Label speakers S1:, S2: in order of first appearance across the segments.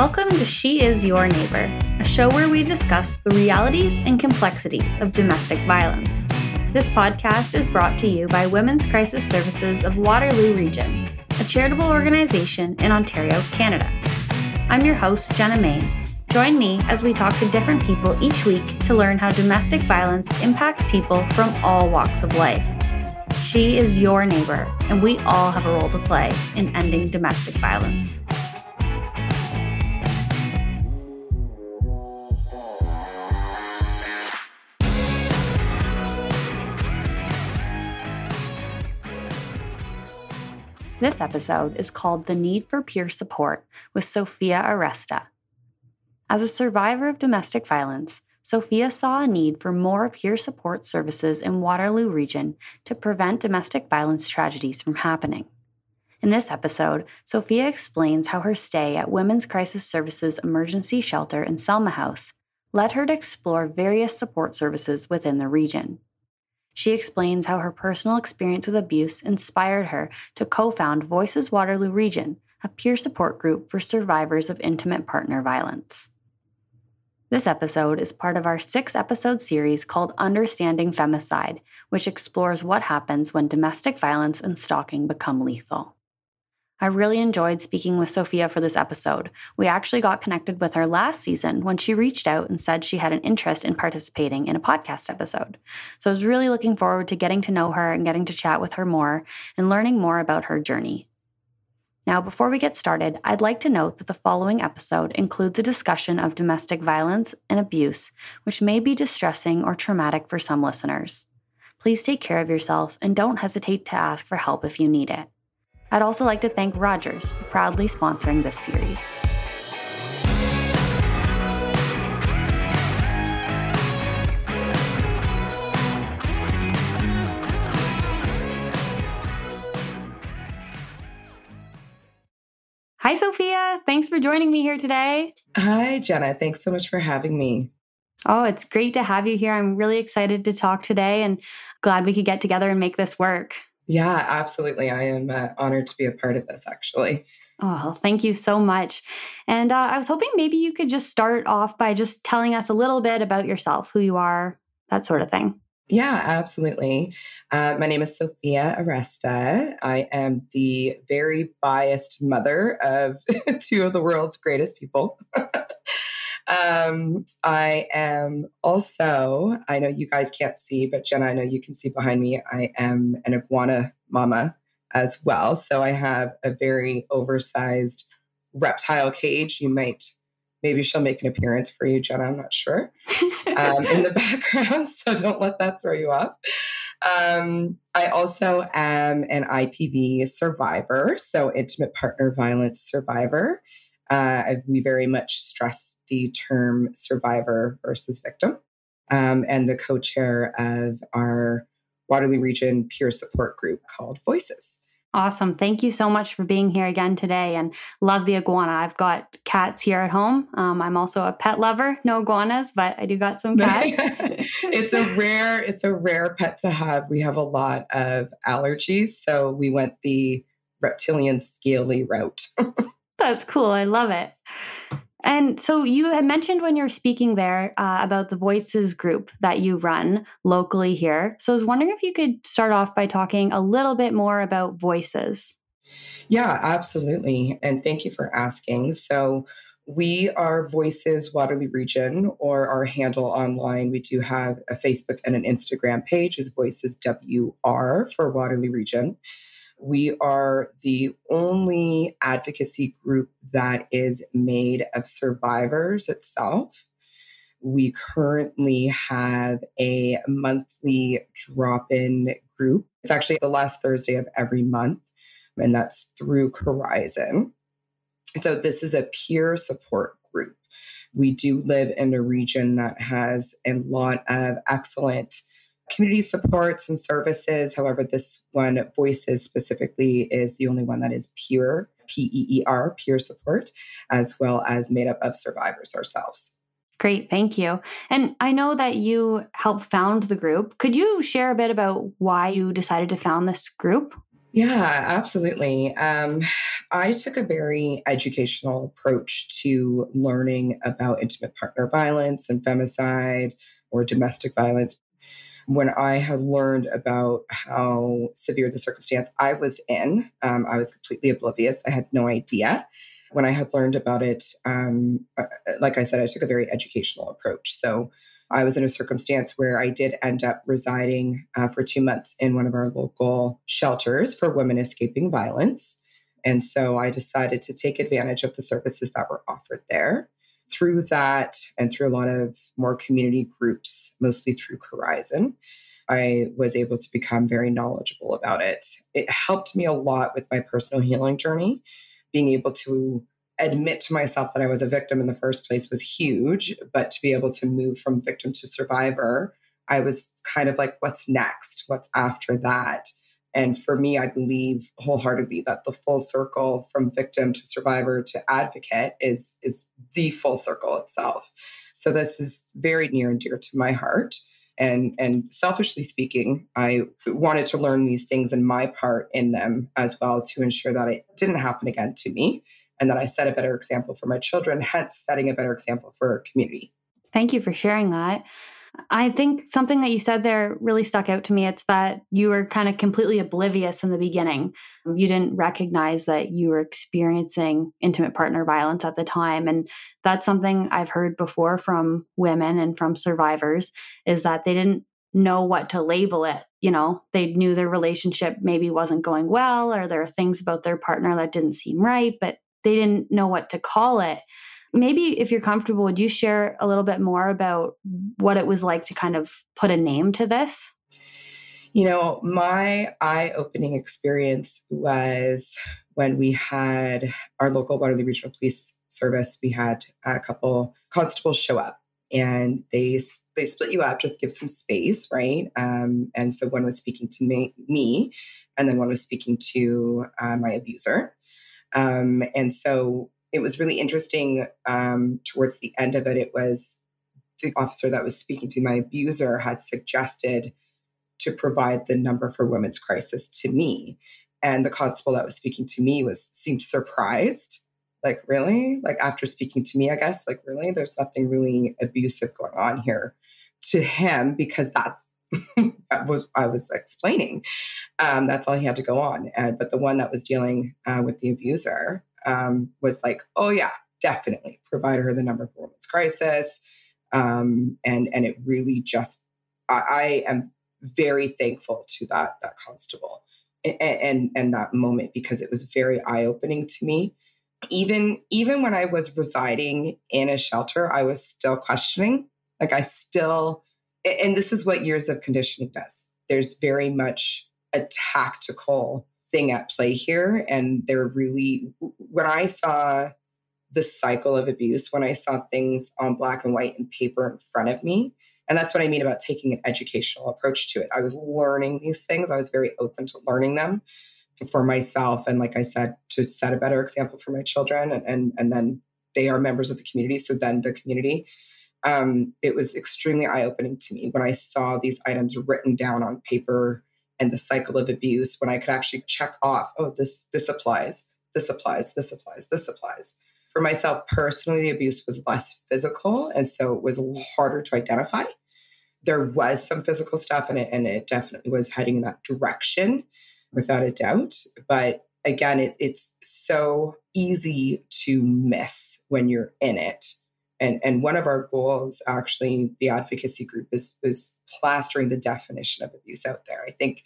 S1: Welcome to She Is Your Neighbor, a show where we discuss the realities and complexities of domestic violence. This podcast is brought to you by Women's Crisis Services of Waterloo Region, a charitable organization in Ontario, Canada. I'm your host, Jenna Main. Join me as we talk to different people each week to learn how domestic violence impacts people from all walks of life. She is your neighbor, and we all have a role to play in ending domestic violence. This episode is called The Need for Peer Support with Sofia Aresta. As a survivor of domestic violence, Sofia saw a need for more peer support services in Waterloo region to prevent domestic violence tragedies from happening. In this episode, Sofia explains how her stay at Women's Crisis Services Emergency Shelter Anselma House led her to explore various support services within the region. She explains how her personal experience with abuse inspired her to co found Voices Waterloo Region, a peer support group for survivors of intimate partner violence. This episode is part of our six episode series called Understanding Femicide, which explores what happens when domestic violence and stalking become lethal. I really enjoyed speaking with Sofia for this episode. We actually got connected with her last season when she reached out and said she had an interest in participating in a podcast episode. So I was really looking forward to getting to know her and getting to chat with her more and learning more about her journey. Now, before we get started, I'd like to note that the following episode includes a discussion of domestic violence and abuse, which may be distressing or traumatic for some listeners. Please take care of yourself and don't hesitate to ask for help if you need it. I'd also like to thank Rogers for proudly sponsoring this series. Hi, Sofia. Thanks for joining me here today.
S2: Hi, Jenna. Thanks so much for having me.
S1: Oh, it's great to have you here. I'm really excited to talk today and glad we could get together and make this work.
S2: Yeah, absolutely. I am uh, honored to be a part of this, actually.
S1: Oh, thank you so much. And uh, I was hoping maybe you could just start off by just telling us a little bit about yourself, who you are, that sort of thing.
S2: Yeah, absolutely. Uh, my name is Sofia Aresta. I am the very biased mother of two of the world's greatest people. Um, I am also, I know you guys can't see, but Jenna, I know you can see behind me. I am an iguana mama as well. So I have a very oversized reptile cage. You might, maybe she'll make an appearance for you, Jenna. I'm not sure. Um, in the background. So don't let that throw you off. Um, I also am an IPV survivor, so intimate partner violence survivor. Uh, we very much stress the term survivor versus victim, um, and the co chair of our Waterloo Region peer support group called Voices.
S1: Awesome. Thank you so much for being here again today and love the iguana. I've got cats here at home. Um, I'm also a pet lover, no iguanas, but I do got some cats.
S2: it's a rare, it's a rare pet to have. We have a lot of allergies. So we went the reptilian scaly route.
S1: That's cool. I love it. And so you had mentioned when you were speaking there uh, about the Voices group that you run locally here. So I was wondering if you could start off by talking a little bit more about Voices.
S2: Yeah, absolutely. And thank you for asking. So we are Voices Waterloo Region, or our handle online. We do have a Facebook and an Instagram page is Voices WR for Waterloo Region. We are the only advocacy group that is made of survivors itself. We currently have a monthly drop in group. It's actually the last Thursday of every month, and that's through Horizon. So, this is a peer support group. We do live in a region that has a lot of excellent community supports and services. However, this one, Voices specifically, is the only one that is peer, P E E R, peer support, as well as made up of survivors ourselves.
S1: Great, thank you. And I know that you helped found the group. Could you share a bit about why you decided to found this group?
S2: Yeah, absolutely. Um, I took a very educational approach to learning about intimate partner violence and femicide or domestic violence. When I had learned about how severe the circumstance I was in, um, I was completely oblivious. I had no idea. When I had learned about it, um, uh, like I said, I took a very educational approach. So I was in a circumstance where I did end up residing uh, for two months in one of our local shelters for women escaping violence. And so I decided to take advantage of the services that were offered there. Through that, and through a lot of more community groups, mostly through Horizon, I was able to become very knowledgeable about it. It helped me a lot with my personal healing journey, being able to admit to myself that I was a victim in the first place was huge. But to be able to move from victim to survivor, I was kind of like, what's next? What's after that? And for me, I believe wholeheartedly that the full circle from victim to survivor to advocate is, is the full circle itself. So this is very near and dear to my heart. And, and selfishly speaking, I wanted to learn these things and my part in them as well to ensure that it didn't happen again to me and that I set a better example for my children, hence setting a better example for our community.
S1: Thank you for sharing that. I think something that you said there really stuck out to me. It's that you were kind of completely oblivious in the beginning. You didn't recognize that you were experiencing intimate partner violence at the time. And that's something I've heard before from women and from survivors is that they didn't know what to label it. You know, they knew their relationship maybe wasn't going well, or there are things about their partner that didn't seem right, but they didn't know what to call it. Maybe if you're comfortable, would you share a little bit more about what it was like to kind of put a name to this?
S2: You know, my eye opening experience was when we had our local Waterloo Regional Police Service, we had a couple constables show up and they they split you up, just give some space, right? Um, and so one was speaking to me, me, and then one was speaking to uh, my abuser. Um, and so it was really interesting. Um, towards the end of it, it was the officer that was speaking to my abuser had suggested to provide the number for women's crisis to me. And the constable that was speaking to me was seemed surprised. Like, really? Like after speaking to me, I guess, like, really? There's nothing really abusive going on here to him because that's that was I was explaining. Um, that's all he had to go on. And, but the one that was dealing uh, with the abuser um, was like, oh yeah, definitely provide her the number for women's crisis. Um, and and it really just I, I, am very thankful to that that constable and, and and that moment because it was very eye opening to me. Even even when I was residing in a shelter, I was still questioning. Like I still and this is what years of conditioning does. There's very much a tactical thing at play here. And they're really, when I saw the cycle of abuse, when I saw things on black and white and paper in front of me, and that's what I mean about taking an educational approach to it. I was learning these things, I was very open to learning them for myself. And like I said, to set a better example for my children. And, and, and then they are members of the community. So then the community um, it was extremely eye opening to me when I saw these items written down on paper and the cycle of abuse. When I could actually check off, oh, this this applies, this applies, this applies, this applies. For myself personally, the abuse was less physical, and so it was harder to identify. There was some physical stuff, and it and it definitely was heading in that direction, without a doubt. But again, it, it's so easy to miss when you're in it and and one of our goals actually the advocacy group is is plastering the definition of abuse out there. I think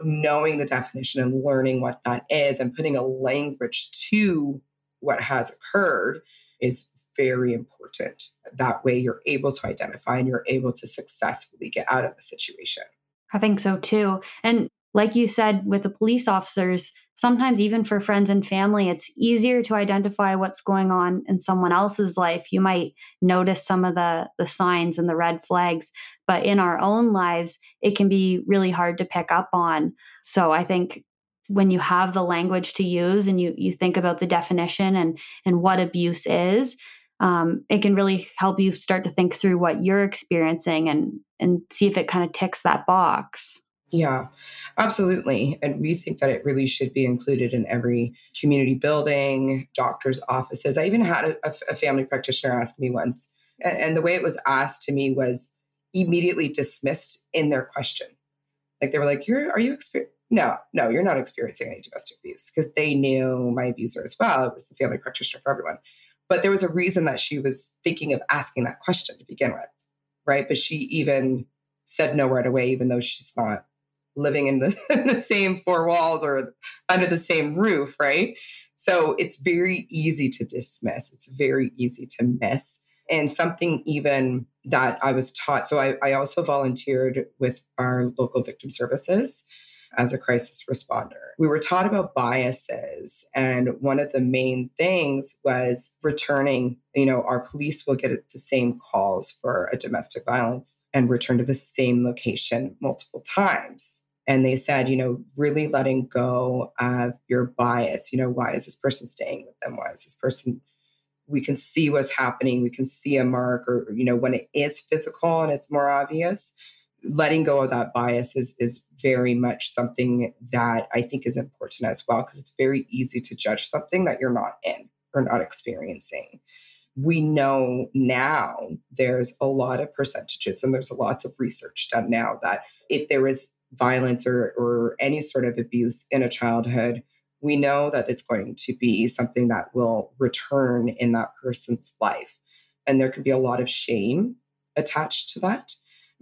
S2: knowing the definition and learning what that is and putting a language to what has occurred is very important. That way you're able to identify and you're able to successfully get out of a situation.
S1: I think so too. And like you said with the police officers sometimes even for friends and family it's easier to identify what's going on in someone else's life. You might notice some of the the signs and the red flags but in our own lives it can be really hard to pick up on. So i think when you have the language to use and you you think about the definition and and what abuse is um, it can really help you start to think through what you're experiencing and and see if it kind of ticks that box
S2: Yeah, absolutely. And we think that it really should be included in every community building, doctor's offices. I even had a, a family practitioner ask me once, and, the way it was asked to me was immediately dismissed in their question. Like they were like, "You're are you experiencing?" No, no, you're not experiencing any domestic abuse because they knew my abuser as well. It was the family practitioner for everyone. But there was a reason that she was thinking of asking that question to begin with, right? But she even said no right away, even though she's not living in the, in the same four walls or under the same roof, right? So it's very easy to dismiss. It's very easy to miss. And something even that I was taught. So I, I also volunteered with our local victim services as a crisis responder. We were taught about biases. And one of the main things was returning, you know, our police will get the same calls for a domestic violence and return to the same location multiple times. And they said, you know, really letting go of your bias. You know, why is this person staying with them? Why is this person? We can see what's happening. We can see a mark, or, you know, when it is physical and it's more obvious, letting go of that bias is, is very much something that I think is important as well, because it's very easy to judge something that you're not in or not experiencing. We know now there's a lot of percentages and there's lots of research done now that if there is violence or, or any sort of abuse in a childhood, we know that it's going to be something that will return in that person's life. And there can be a lot of shame attached to that.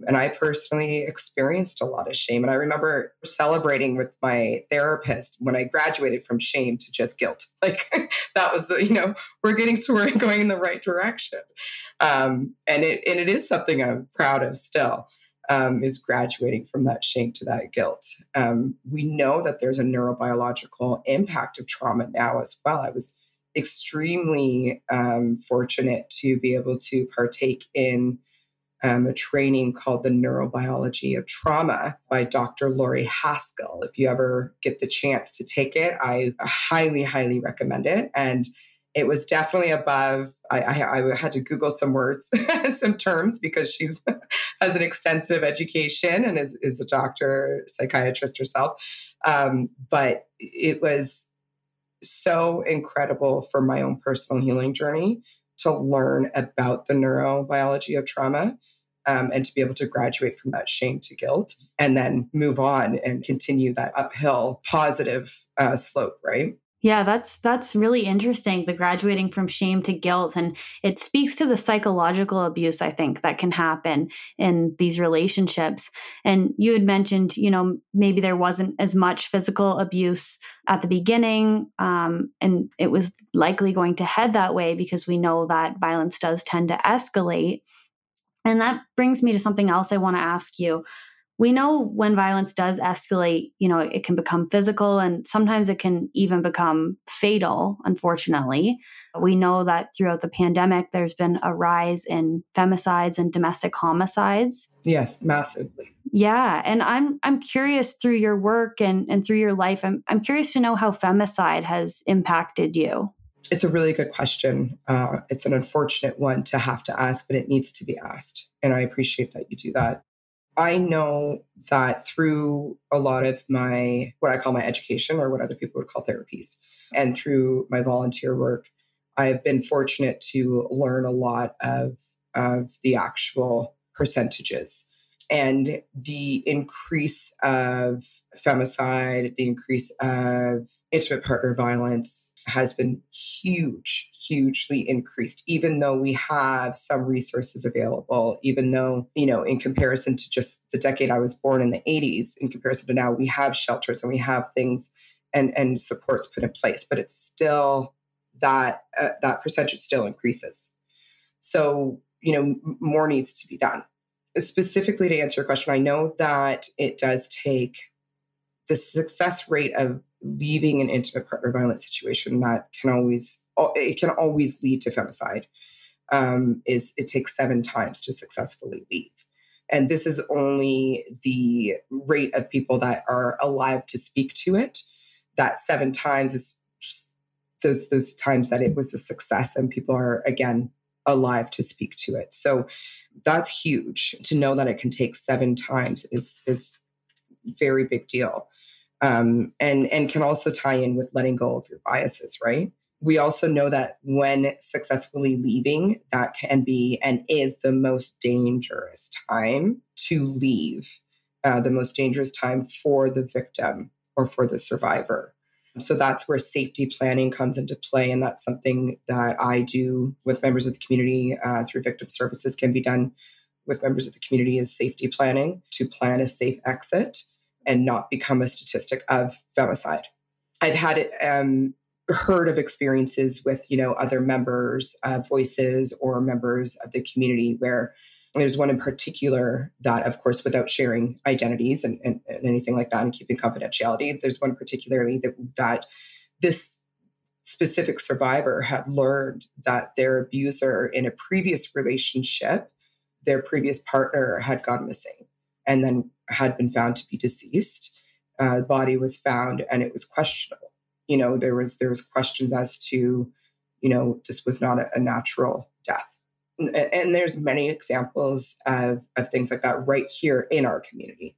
S2: And I personally experienced a lot of shame. And I remember celebrating with my therapist when I graduated from shame to just guilt. Like that was, you know, we're getting to where we're going in the right direction. Um, and it and it is something I'm proud of still. Um, is graduating from that shame to that guilt. Um, we know that there's a neurobiological impact of trauma now as well. I was extremely um, fortunate to be able to partake in um, a training called The Neurobiology of Trauma by Dr. Lori Haskell. If you ever get the chance to take it, I highly, highly recommend it. And it was definitely above. I, I, I had to Google some words and some terms because she's has an extensive education and is, is a doctor, psychiatrist herself. Um, but it was so incredible for my own personal healing journey to learn about the neurobiology of trauma um, and to be able to graduate from that shame to guilt and then move on and continue that uphill positive uh, slope, right?
S1: Yeah, that's that's really interesting. The graduating from shame to guilt, and it speaks to the psychological abuse I think that can happen in these relationships. And you had mentioned, you know, maybe there wasn't as much physical abuse at the beginning, um, and it was likely going to head that way because we know that violence does tend to escalate. And that brings me to something else I want to ask you. We know when violence does escalate, you know, it can become physical and sometimes it can even become fatal, unfortunately. We know that throughout the pandemic, there's been a rise in femicides and domestic homicides.
S2: Yes, massively.
S1: Yeah. And I'm I'm curious through your work and, and through your life, I'm I'm curious to know how femicide has impacted you.
S2: It's a really good question. Uh, it's an unfortunate one to have to ask, but it needs to be asked. And I appreciate that you do that. I know that through a lot of my, what I call my education or what other people would call therapies, and through my volunteer work, I've been fortunate to learn a lot of, of the actual percentages and the increase of femicide, the increase of intimate partner violence has been huge, hugely increased, even though we have some resources available, even though, you know, in comparison to just the decade I was born in the 80s, in comparison to now, we have shelters and we have things and, and supports put in place, but it's still that, uh, that percentage still increases. So, you know, more needs to be done specifically to answer your question, I know that it does take the success rate of leaving an intimate partner violent situation that can always it can always lead to femicide. Um, is it takes seven times to successfully leave. And this is only the rate of people that are alive to speak to it. That seven times is those those times that it was a success and people are again alive to speak to it. So that's huge to know that it can take seven times is is very big deal. Um, and and can also tie in with letting go of your biases, right? We also know that when successfully leaving, that can be and is the most dangerous time to leave, uh, the most dangerous time for the victim or for the survivor. So that's where safety planning comes into play. And that's something that I do with members of the community uh, through victim services, can be done with members of the community is safety planning to plan a safe exit and not become a statistic of femicide. I've had it, um, heard of experiences with you know other members of voices or members of the community where there's one in particular that, of course, without sharing identities and, and, and anything like that and keeping confidentiality, there's one particularly that, that this specific survivor had learned that their abuser in a previous relationship, their previous partner had gone missing and then had been found to be deceased. Uh, body was found and it was questionable. You know, there was there was questions as to, you know, this was not a, a natural death and there's many examples of, of things like that right here in our community.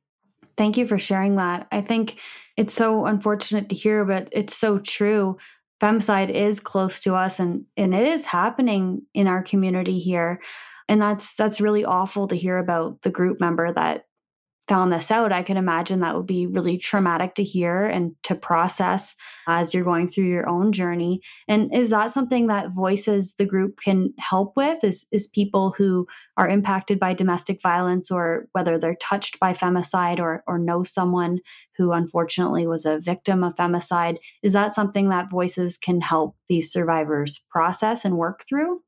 S1: Thank you for sharing that. I think it's so unfortunate to hear but it's so true. Femicide is close to us and and it is happening in our community here. And that's that's really awful to hear about the group member that found this out, I can imagine that would be really traumatic to hear and to process as you're going through your own journey. And is that something that voices the group can help with? Is is people who are impacted by domestic violence or whether they're touched by femicide or or know someone who unfortunately was a victim of femicide? Is that something that voices can help these survivors process and work through?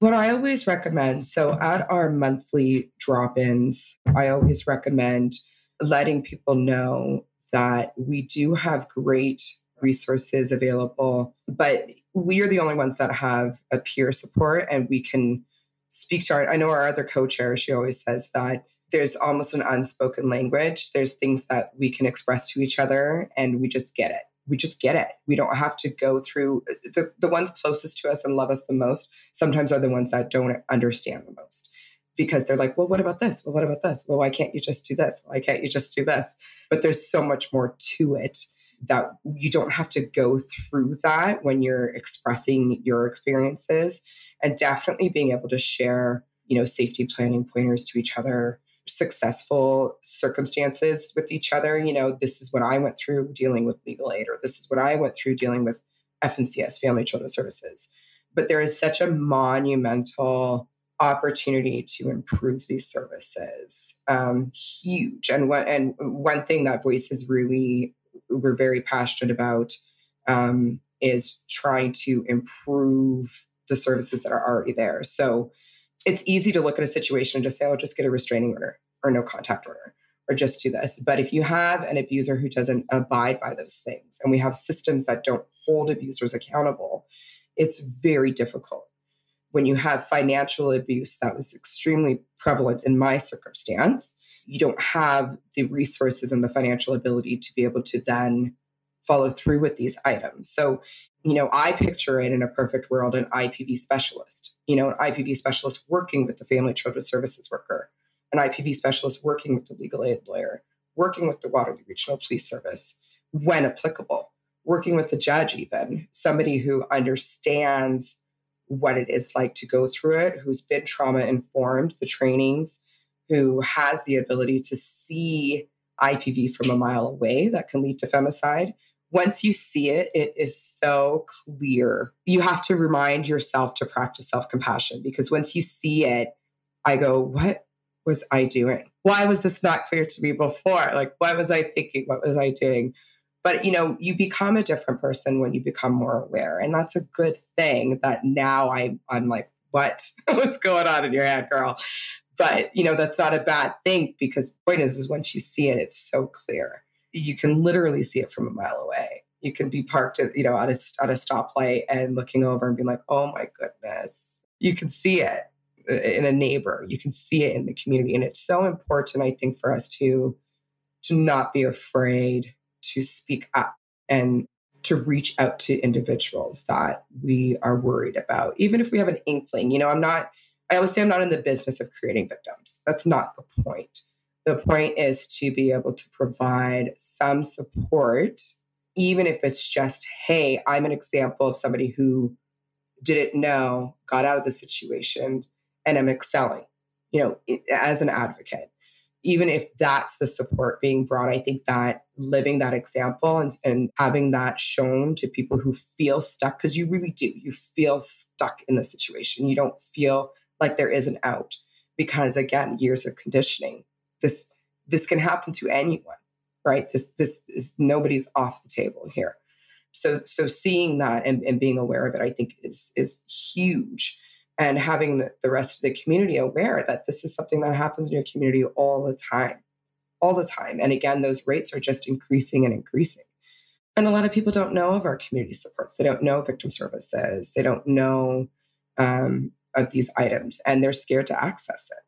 S2: What I always recommend so at our monthly drop ins, I always recommend letting people know that we do have great resources available, but we are the only ones that have a peer support and we can speak to our. I know our other co chair, she always says that there's almost an unspoken language. There's things that we can express to each other and we just get it we just get it. We don't have to go through the, the ones closest to us and love us the most, sometimes are the ones that don't understand the most because they're like, well, what about this? Well, what about this? Well, why can't you just do this? Why can't you just do this? But there's so much more to it that you don't have to go through that when you're expressing your experiences and definitely being able to share, you know, safety planning pointers to each other successful circumstances with each other. You know, this is what I went through dealing with legal aid, or this is what I went through dealing with FNCS, Family Children Services. But there is such a monumental opportunity to improve these services. Um, huge. And one and one thing that Voices really we're very passionate about um, is trying to improve the services that are already there. So it's easy to look at a situation and just say, oh, just get a restraining order or no contact order or just do this. But if you have an abuser who doesn't abide by those things, and we have systems that don't hold abusers accountable, it's very difficult. When you have financial abuse that was extremely prevalent in my circumstance, you don't have the resources and the financial ability to be able to then follow through with these items. So you know, I picture it in a perfect world an IPV specialist, you know, an IPV specialist working with the family children's services worker, an IPV specialist working with the legal aid lawyer, working with the Waterloo Regional Police Service when applicable, working with the judge, even somebody who understands what it is like to go through it, who's been trauma informed, the trainings, who has the ability to see IPV from a mile away that can lead to femicide, once you see it, it is so clear. You have to remind yourself to practice self compassion because once you see it, I go, What was I doing? Why was this not clear to me before? Like, what was I thinking? What was I doing? But you know, you become a different person when you become more aware. And that's a good thing that now I, I'm like, what? What's going on in your head, girl? But you know, that's not a bad thing because point is, is once you see it, it's so clear you can literally see it from a mile away. You can be parked at, you know, at a, at a stoplight and looking over and being like, oh my goodness. You can see it uh, in a neighbor. You can see it in the community. And it's so important, I think, for us to to not be afraid to speak up and to reach out to individuals that we are worried about, even if we have an inkling. You know, I'm not, I always say I'm not in the business of creating victims. That's not the point. The point is to be able to provide some support, even if it's just, hey, I'm an example of somebody who didn't know, got out of the situation, and I'm excelling, you know, as an advocate. Even if that's the support being brought, I think that living that example and, and having that shown to people who feel stuck, because you really do, you feel stuck in the situation. You don't feel like there is an out because again, years of conditioning. This this can happen to anyone, right? This this is nobody's off the table here. So so seeing that and, and being aware of it, I think is is huge. And having the, rest of the community aware that this is something that happens in your community all the time. All the time. And again, those rates are just increasing and increasing. And a lot of people don't know of our community supports. They don't know victim services. They don't know um, of these items and they're scared to access it.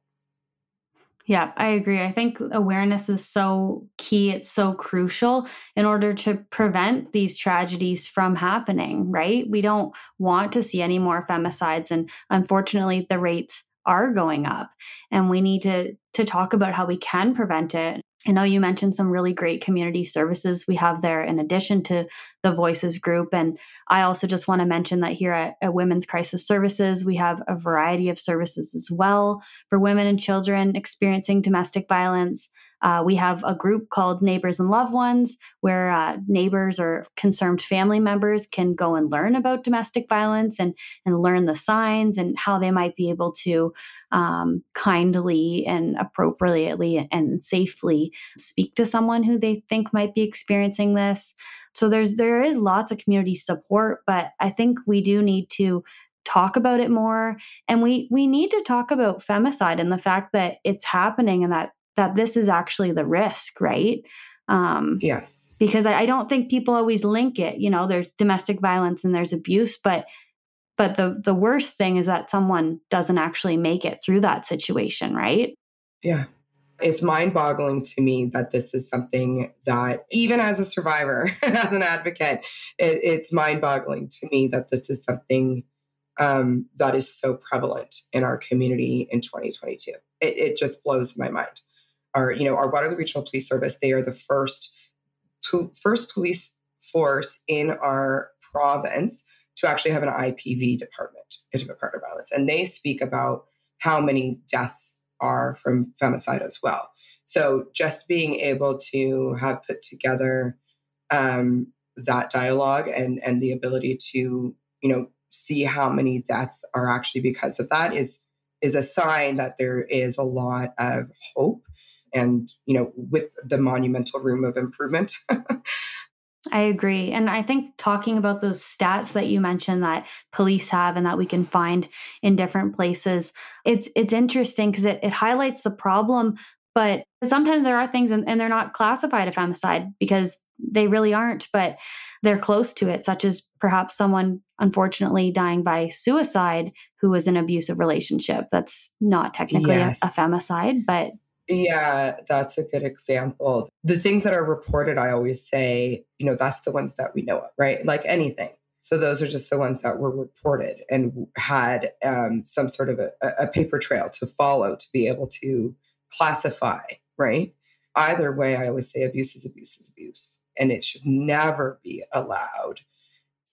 S1: Yeah, I agree. I think awareness is so key. It's so crucial in order to prevent these tragedies from happening, right? We don't want to see any more femicides. And unfortunately, the rates are going up. And we need to, to talk about how we can prevent it I know you mentioned some really great community services we have there in addition to the Voices group. And I also just want to mention that here at, at, Women's Crisis Services, we have a variety of services as well for women and children experiencing domestic violence. Uh, we have a group called Neighbors and Loved Ones, where uh, neighbors or concerned family members can go and learn about domestic violence and, and learn the signs and how they might be able to um, kindly and appropriately and safely speak to someone who they think might be experiencing this. So there's there is lots of community support, but I think we do need to talk about it more and we we need to talk about femicide and the fact that it's happening and that that this is actually the risk, right?
S2: Um, yes.
S1: Because I, I don't think people always link it. You know, there's domestic violence and there's abuse, but but the the worst thing is that someone doesn't actually make it through that situation, right?
S2: Yeah. It's mind boggling to me that this is something that, even as a survivor, as an advocate, it, it's mind boggling to me that this is something um, that is so prevalent in our community in 2022. It, it just blows my mind our, you know, our Waterloo Regional Police Service, they are the first first police force in our province to actually have an IPV department, intimate partner violence, and they speak about how many deaths are from femicide as well. So just being able to have put together um, that dialogue and and the ability to you know see how many deaths are actually because of that is is a sign that there is a lot of hope and you know with the monumental room of improvement
S1: I agree. And I think talking about those stats that you mentioned that police have and that we can find in different places, it's it's interesting because it, it highlights the problem, but sometimes there are things and, and they're not classified a femicide because they really aren't, but they're close to it, such as perhaps someone unfortunately dying by suicide who was in an abusive relationship. That's not technically yes. a, a femicide, but
S2: yeah, that's a good example. The things that are reported, I always say, you know, that's the ones that we know of, right? Like anything. So those are just the ones that were reported and had um, some sort of a, a paper trail to follow to be able to classify, right? Either way, I always say abuse is abuse is abuse. And it should never be allowed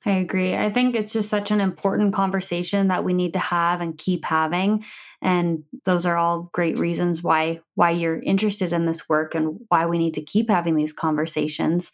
S1: I agree. I think it's just such an important conversation that we need to have and keep having and those are all great reasons why why you're interested in this work and why we need to keep having these conversations.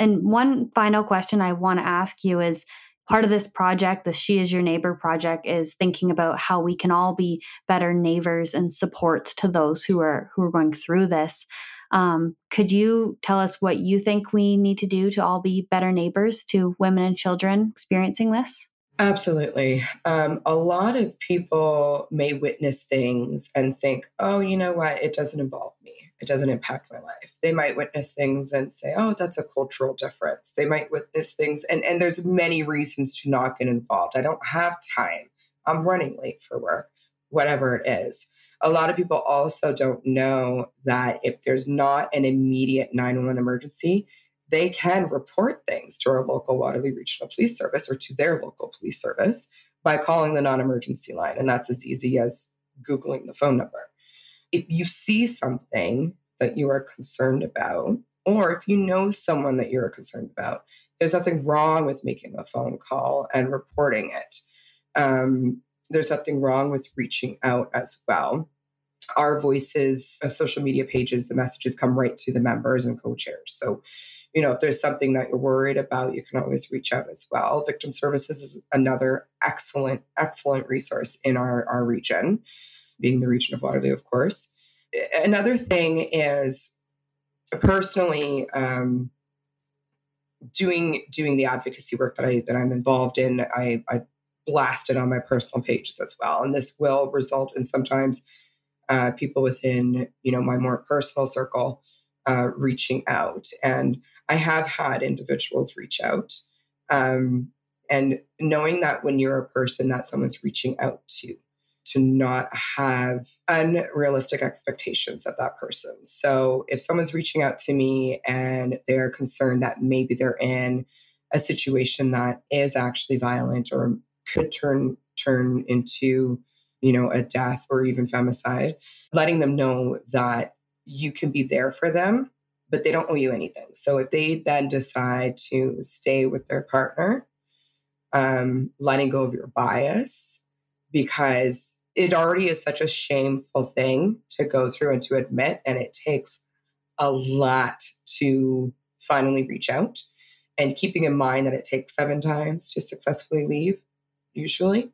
S1: And one final question I want to ask you is part of this project, the She is Your Neighbor project is thinking about how we can all be better neighbors and supports to those who are who are going through this. Um, could you tell us what you think we need to do to all be better neighbors to women and children experiencing this?
S2: Absolutely. Um, a lot of people may witness things and think, oh, you know what? It doesn't involve me. It doesn't impact my life. They might witness things and say, oh, that's a cultural difference. They might witness things, and, and there's many reasons to not get involved. I don't have time. I'm running late for work, whatever it is a lot of people also don't know that if there's not an immediate 911 emergency, they can report things to our local Waterloo Regional Police Service or to their local police service by calling the non emergency line. And that's as easy as Googling the phone number. If you see something that you are concerned about, or if you know someone that you're concerned about, there's nothing wrong with making a phone call and reporting it. Um, there's nothing wrong with reaching out as well. Our voices, uh, social media pages, the messages come right to the members and co chairs. So, you know, if there's something that you're worried about, you can always reach out as well. Victim Services is another excellent, excellent resource in our, our region, being the region of Waterloo, of course. Another thing is personally, um, doing doing the advocacy work that I that I'm involved in, I, I blasted on my personal pages as well, and this will result in sometimes uh, people within you know my more personal circle uh, reaching out, and I have had individuals reach out, um, and knowing that when you're a person that someone's reaching out to, to not have unrealistic expectations of that person. So if someone's reaching out to me and they're concerned that maybe they're in a situation that is actually violent or could turn turn into, you know, a death or even femicide, letting them know that you can be there for them, but they don't owe you anything. So if they then decide to stay with their partner, um, letting go of your bias because it already is such a shameful thing to go through and to admit. And it takes a lot to finally reach out. And keeping in mind that it takes seven times to successfully leave, usually.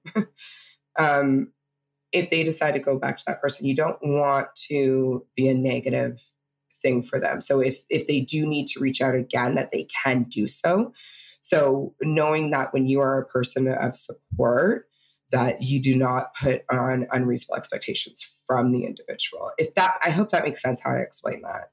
S2: um, if they decide to go back to that person, you don't want to be a negative thing for them. So if if they do need to reach out again, that they can do so. So knowing that when you are a person of support, that you do not put on unreasonable expectations from the individual. If that, I hope that makes sense how I explain that.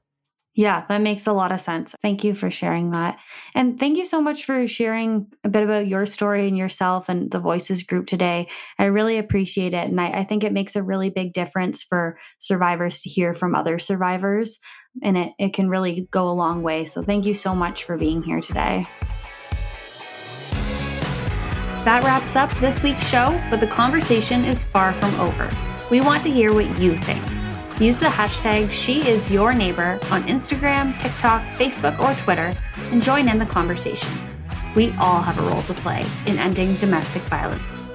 S1: Yeah, that makes a lot of sense. Thank you for sharing that. And thank you so much for sharing a bit about your story and yourself and the Voices group today. I really appreciate it. And I, I think it makes a really big difference for survivors to hear from other survivors. And it, it can really go a long way. So thank you so much for being here today. That wraps up this week's show, but the conversation is far from over. We want to hear what you think. Use the hashtag SheIsYourNeighbor on Instagram, TikTok, Facebook, or Twitter and join in the conversation. We all have a role to play in ending domestic violence.